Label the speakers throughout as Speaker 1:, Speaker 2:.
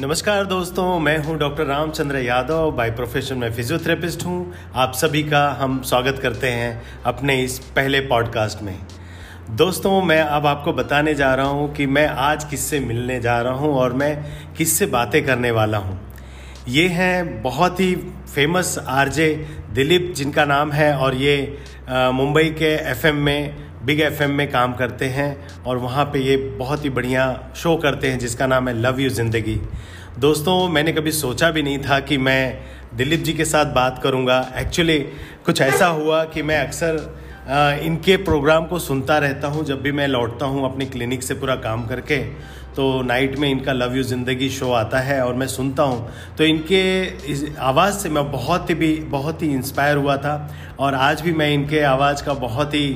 Speaker 1: नमस्कार दोस्तों, मैं हूँ doctor Ramchandra Yadav by profession मैं फिजियोथेरेपिस्ट हूँ। आप सभी का हम स्वागत करते हैं अपने इस पहले पॉडकास्ट में। दोस्तों, मैं अब आपको बताने जा रहा हूँ कि मैं आज किससे मिलने जा रहा हूँ और मैं किससे बातें करने वाला हूँ। ये हैं बहुत ही फ़ेमस आरजे दिलीप जिनका नाम है और ये मुंबई के एफएम में बिग एफएम में काम करते हैं और वहाँ पे ये बहुत ही बढ़िया शो करते हैं, जिसका नाम है लव यू ज़िंदगी। दोस्तों, मैंने कभी सोचा भी नहीं था कि मैं दिलीप जी के साथ बात करूँगा। एक्चुअली कुछ ऐसा हुआ कि मैं अक्सर इनके प्रोग्राम को सुनता रहता हूँ, जब भी मैं लौटता हूँ अपनी क्लिनिक से पूरा काम करके तो नाइट में इनका लव यू ज़िंदगी शो आता है और मैं सुनता हूँ। तो इनके इस आवाज़ से मैं बहुत ही भी, बहुत ही इंस्पायर हुआ था और आज भी मैं इनके आवाज़ का बहुत ही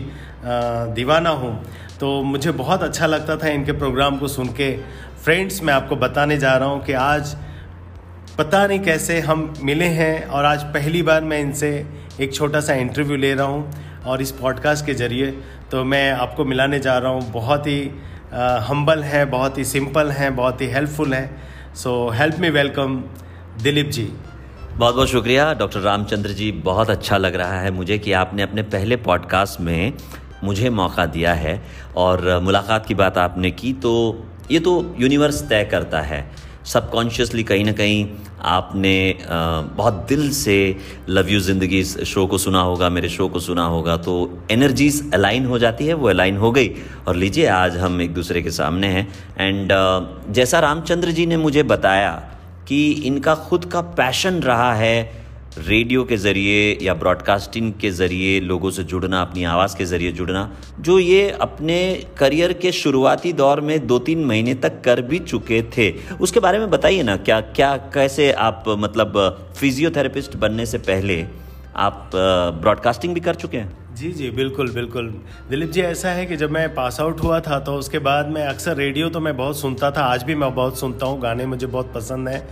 Speaker 1: दीवाना हूँ। तो मुझे बहुत अच्छा लगता था इनके प्रोग्राम को सुन के। फ्रेंड्स, मैं आपको बताने जा रहा हूँ कि आज पता नहीं कैसे हम मिले हैं और आज पहली बार मैं इनसे एक छोटा सा इंटरव्यू ले रहा हूँ और इस पॉडकास्ट के ज़रिए। तो मैं आपको मिलाने जा रहा हूँ। बहुत ही हम्बल है, बहुत ही सिंपल हैं, बहुत ही हेल्पफुल हैं। So help me welcome Dilip ji.
Speaker 2: बहुत बहुत शुक्रिया। डॉक्टर रामचंद्र जी, बहुत अच्छा लग रहा है मुझे कि आपने अपने पहले पॉडकास्ट में मुझे मौका दिया है और मुलाकात की बात आपने की तो ये तो यूनिवर्स तय करता है। सबकॉन्शियसली कहीं ना कहीं आपने बहुत दिल से लव यू ज़िंदगी इस शो को सुना होगा, मेरे शो को सुना होगा तो एनर्जीज अलाइन हो जाती है, वो अलाइन हो गई। और लीजिए, आज हम एक दूसरे के सामने हैं। एंड जैसा रामचंद्र जी ने मुझे बताया कि इनका खुद का पैशन रहा है रेडियो के ज़रिए या ब्रॉडकास्टिंग के ज़रिए लोगों से जुड़ना, अपनी आवाज़ के ज़रिए जुड़ना, जो ये अपने करियर के शुरुआती दौर में दो तीन महीने तक कर भी चुके थे। उसके बारे में बताइए ना, क्या क्या, कैसे आप मतलब फिजियोथेरेपिस्ट बनने से पहले आप ब्रॉडकास्टिंग भी कर चुके हैं?
Speaker 1: जी जी, बिल्कुल बिल्कुल। दिलीप जी, ऐसा है कि जब मैं पास आउट हुआ था तो उसके बाद मैं अक्सर रेडियो तो मैं बहुत सुनता था, आज भी मैं बहुत सुनता हूँ, गाने मुझे बहुत पसंद हैं।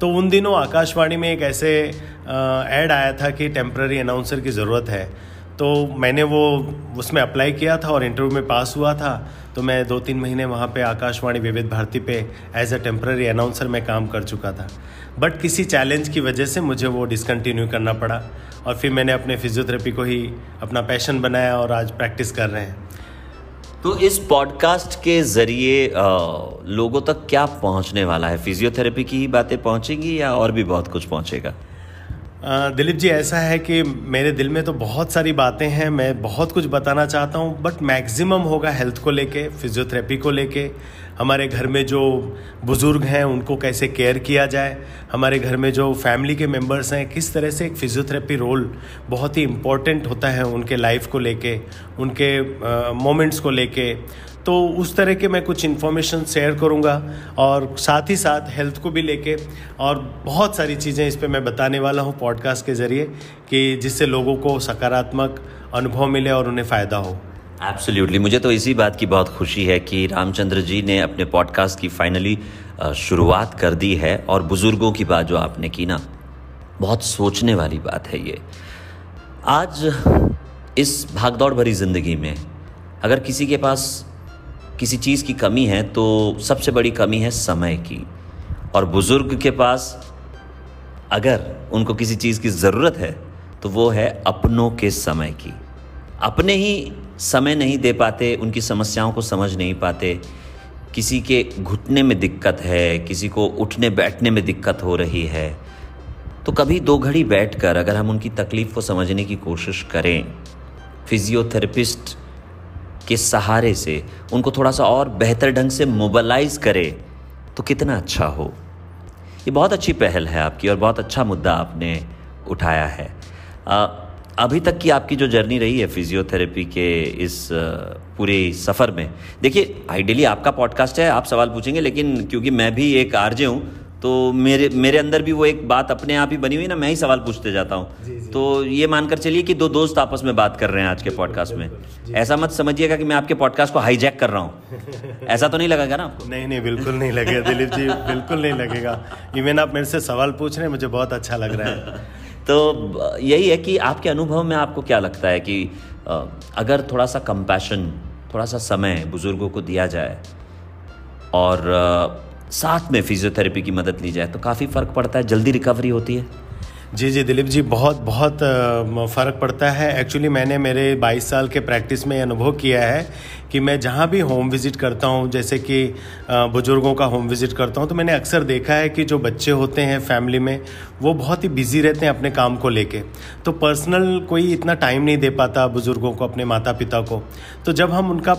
Speaker 1: तो उन दिनों आकाशवाणी में एक ऐसे ऐड आया था कि टेम्प्ररी अनाउंसर की ज़रूरत है। तो मैंने वो उसमें अप्लाई किया था और इंटरव्यू में पास हुआ था। तो मैं दो तीन महीने वहाँ पे आकाशवाणी विविध भारती पे एज अ टेम्प्ररी अनाउंसर में काम कर चुका था। बट किसी चैलेंज की वजह से मुझे वो डिसकंटिन्यू करना पड़ा और फिर मैंने अपने फिजियोथेरेपी को ही अपना पैशन बनाया और आज प्रैक्टिस कर रहे हैं।
Speaker 2: तो इस पॉडकास्ट के ज़रिए लोगों तक क्या पहुँचने वाला है? फिजियोथेरेपी की ही बातें पहुंचेंगी या और भी बहुत कुछ पहुंचेगा?
Speaker 1: दिलीप जी, ऐसा है कि मेरे दिल में तो बहुत सारी बातें हैं, मैं बहुत कुछ बताना चाहता हूँ बट मैक्सिमम होगा हेल्थ को लेके फिजियोथेरेपी को लेके हमारे घर में जो बुज़ुर्ग हैं, उनको कैसे केयर किया जाए? हमारे घर में जो फैमिली के मेंबर्स हैं, किस तरह से एक फिजियोथेरेपी रोल बहुत ही इम्पोर्टेंट होता है उनके लाइफ को लेके, उनके मोमेंट्स को लेके। तो उस तरह के मैं कुछ इन्फॉर्मेशन शेयर करूँगा और साथ ही साथ हेल्थ को भी लेके और बहुत सारी चीज़ें इस पर मैं बताने वाला हूँ पॉडकास्ट के ज़रिए कि जिससे लोगों को सकारात्मक अनुभव मिले और उन्हें फ़ायदा हो।
Speaker 2: एब्सोल्युटली मुझे तो इसी बात की बहुत खुशी है कि रामचंद्र जी ने अपने पॉडकास्ट की फाइनली शुरुआत कर दी है और बुज़ुर्गों की बात जो आपने की ना, बहुत सोचने वाली बात है ये। आज इस भागदौड़ भरी ज़िंदगी में अगर किसी के पास किसी चीज़ की कमी है तो सबसे बड़ी कमी है समय की। और बुज़ुर्ग के पास अगर उनको किसी चीज़ की ज़रूरत है तो वो है अपनों के समय की। अपने ही समय नहीं दे पाते उनकी समस्याओं को समझ नहीं पाते। किसी के घुटने में दिक्कत है किसी को उठने बैठने में दिक्कत हो रही है। तो कभी दो घड़ी बैठकर अगर हम उनकी तकलीफ़ को समझने की कोशिश करें फिज़ियोथेरेपिस्ट के सहारे से उनको थोड़ा सा और बेहतर ढंग से मोबलाइज करें तो कितना अच्छा हो। ये बहुत अच्छी पहल है आपकी और बहुत अच्छा मुद्दा आपने उठाया है। आ, अभी तक की आपकी जो जर्नी रही है फिजियोथेरेपी के इस पूरे सफ़र में देखिए आइडियली आपका पॉडकास्ट है आप सवाल पूछेंगे लेकिन क्योंकि मैं भी एक आरजे हूँ तो मेरे मेरे अंदर भी वो एक बात अपने आप ही बनी हुई ना मैं ही सवाल पूछते जाता हूँ। तो ये मानकर चलिए कि दो दोस्त आपस में बात कर रहे हैं आज के पॉडकास्ट में। ऐसा मत समझिएगा कि मैं आपके पॉडकास्ट को हाईजैक कर रहा हूँ। ऐसा तो नहीं लगेगा ना आपको?
Speaker 1: नहीं नहीं बिल्कुल नहीं लगेगा दिलीप जी बिल्कुल नहीं लगेगा। इवन आप मेरे से सवाल पूछ रहे हैं मुझे बहुत अच्छा लग रहा है।
Speaker 2: तो यही है कि आपके अनुभव में आपको क्या लगता है कि अगर थोड़ा सा कंपैशन थोड़ा सा समय बुज़ुर्गों को दिया जाए और साथ में फिजियोथेरेपी की मदद ली जाए तो काफ़ी फ़र्क पड़ता है, जल्दी रिकवरी होती है?
Speaker 1: जी जी, दिलीप जी, बहुत बहुत फ़र्क पड़ता है। एक्चुअली मैंने मेरे 22 साल के प्रैक्टिस में अनुभव किया है कि मैं जहाँ भी होम विज़िट करता हूँ, जैसे कि बुज़ुर्गों का होम विज़िट करता हूँ तो मैंने अक्सर देखा है कि जो बच्चे होते हैं फैमिली में, वो बहुत ही बिज़ी रहते हैं अपने काम को लेके। तो पर्सनल कोई इतना टाइम नहीं दे पाता बुज़ुर्गों को, अपने माता पिता को। तो जब हम उनका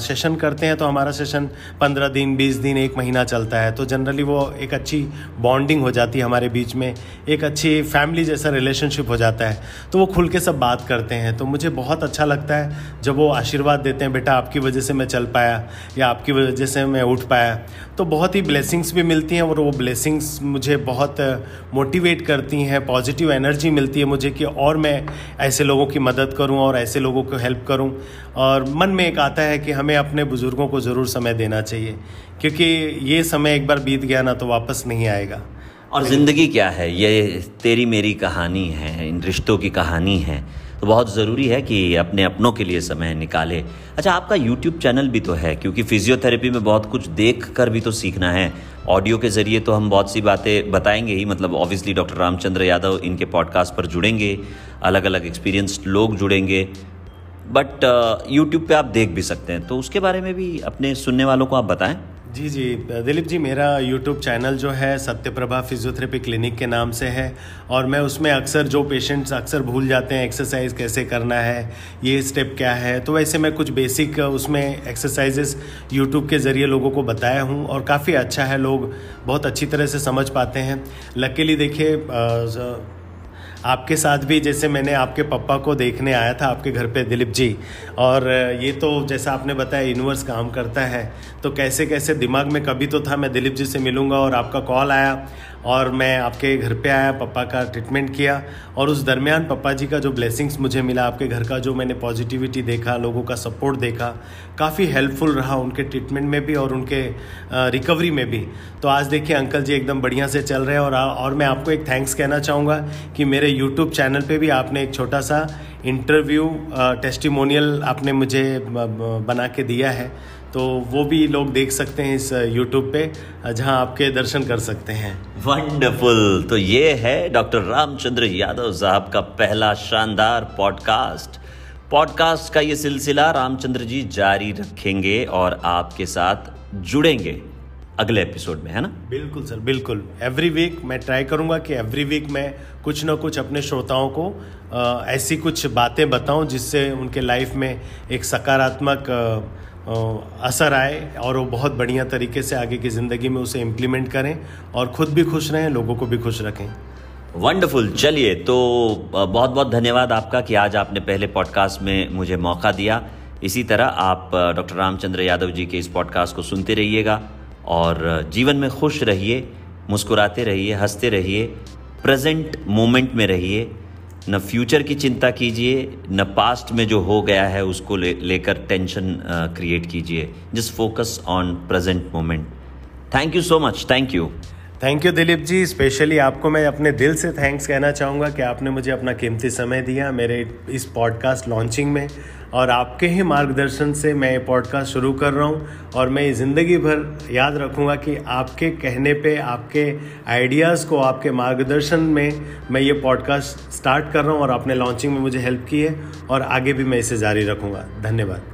Speaker 1: सेशन करते हैं तो हमारा सेशन पंद्रह दिन, बीस दिन, एक महीना चलता है। तो जनरली वो एक अच्छी बॉन्डिंग हो जाती है हमारे बीच में, एक अच्छी फैमिली जैसा रिलेशनशिप हो जाता है। तो वो खुल के सब बात करते हैं। तो मुझे बहुत अच्छा लगता है जब वो आशीर्वाद देते हैं, बेटा आपकी वजह से मैं चल पाया या आपकी वजह से मैं उठ पाया। तो बहुत ही ब्लेसिंग्स भी मिलती हैं और वो ब्लेसिंग्स मुझे बहुत मोटिवेट करती हैं पॉजिटिव एनर्जी मिलती है मुझे कि और मैं ऐसे लोगों की मदद करूँ और ऐसे लोगों को हेल्प करूँ। और मन में एक आता है कि हमें अपने बुज़ुर्गों को ज़रूर समय देना चाहिए, क्योंकि ये समय एक बार बीत गया ना तो वापस नहीं आएगा।
Speaker 2: और ज़िंदगी क्या है? ये तेरी मेरी कहानी है, इन रिश्तों की कहानी है। तो बहुत ज़रूरी है कि अपने अपनों के लिए समय निकाले। अच्छा आपका यूट्यूब चैनल भी तो है, क्योंकि फिजियोथेरेपी में बहुत कुछ देख कर भी तो सीखना है। ऑडियो के ज़रिए तो हम बहुत सी बातें बताएँगे ही मतलब ऑब्वियसली डॉक्टर रामचंद्र यादव इनके पॉडकास्ट पर जुड़ेंगे अलग अलग एक्सपीरियंस्ड लोग जुड़ेंगे। बट यूट्यूब पे आप देख भी सकते हैं। तो उसके बारे में भी अपने सुनने वालों को आप बताएँ।
Speaker 1: जी जी। दिलीप जी, मेरा यूट्यूब चैनल जो है सत्यप्रभा फिजियोथेरेपी क्लिनिक के नाम से है और मैं उसमें अक्सर जो पेशेंट्स अक्सर भूल जाते हैं एक्सरसाइज कैसे करना है, ये स्टेप क्या है तो वैसे मैं कुछ बेसिक उसमें एक्सरसाइजेस यूट्यूब के ज़रिए लोगों को बताया हूँ और काफ़ी अच्छा है, लोग बहुत अच्छी तरह से समझ पाते हैं। लकीली देखिए आपके साथ भी जैसे मैंने आपके पापा को देखने आया था, आपके घर पे दिलीप जी। और ये तो जैसा आपने बताया यूनिवर्स काम करता है। तो कैसे कैसे दिमाग में कभी तो था, मैं दिलीप जी से मिलूँगा और आपका कॉल आया। और मैं आपके घर पे आया, पापा का ट्रीटमेंट किया और उस दरमियान पापा जी का जो ब्लेसिंग्स मुझे मिला, आपके घर का जो मैंने पॉजिटिविटी देखा, लोगों का सपोर्ट देखा, काफ़ी हेल्पफुल रहा उनके ट्रीटमेंट में भी और उनके रिकवरी में भी। तो आज देखिए अंकल जी एकदम बढ़िया से चल रहे हैं और और मैं आपको एक थैंक्स कहना चाहूँगा कि मेरे यूट्यूब चैनल पर भी आपने एक छोटा सा इंटरव्यू टेस्टिमोनियल आपने मुझे बना के दिया है। तो वो भी लोग देख सकते हैं इस यूट्यूब पे जहाँ आपके दर्शन कर सकते हैं।
Speaker 2: वंडरफुल तो ये है डॉक्टर रामचंद्र यादव साहब का पहला शानदार पॉडकास्ट। पॉडकास्ट का ये सिलसिला रामचंद्र जी जारी रखेंगे और आपके साथ जुड़ेंगे अगले एपिसोड में है ना?
Speaker 1: बिल्कुल सर बिल्कुल। एवरी वीक मैं ट्राई करूँगा कि एवरी वीक मैं कुछ ना कुछ अपने श्रोताओं को आ, ऐसी कुछ बातें बताऊँ जिससे उनके लाइफ में एक सकारात्मक असर आए और वो बहुत बढ़िया तरीके से आगे की ज़िंदगी में उसे इम्प्लीमेंट करें और ख़ुद भी खुश रहें, लोगों को भी खुश रखें।
Speaker 2: वंडरफुल चलिए तो बहुत बहुत धन्यवाद आपका कि आज आपने पहले पॉडकास्ट में मुझे मौका दिया। इसी तरह आप डॉक्टर रामचंद्र यादव जी के इस पॉडकास्ट को सुनते रहिएगा और जीवन में खुश रहिए, मुस्कुराते रहिए, हँसते रहिए प्रेजेंट मोमेंट में रहिए। न फ्यूचर की चिंता कीजिए, न पास्ट में जो हो गया है उसको ले, लेकर टेंशन क्रिएट कीजिए। Just focus on present moment thank you so much thank you
Speaker 1: thank you Dilip ji specially आपको मैं अपने दिल से थैंक्स कहना चाहूँगा कि आपने मुझे अपना कीमती समय दिया मेरे इस पॉडकास्ट लॉन्चिंग में। और आपके ही मार्गदर्शन से मैं ये पॉडकास्ट शुरू कर रहा हूँ और मैं ज़िंदगी भर याद रखूँगा कि आपके कहने पे, आपके आइडियाज़ को, आपके मार्गदर्शन में मैं ये पॉडकास्ट स्टार्ट कर रहा हूँ और आपने लॉन्चिंग में मुझे हेल्प की है और आगे भी मैं इसे जारी रखूँगा। धन्यवाद।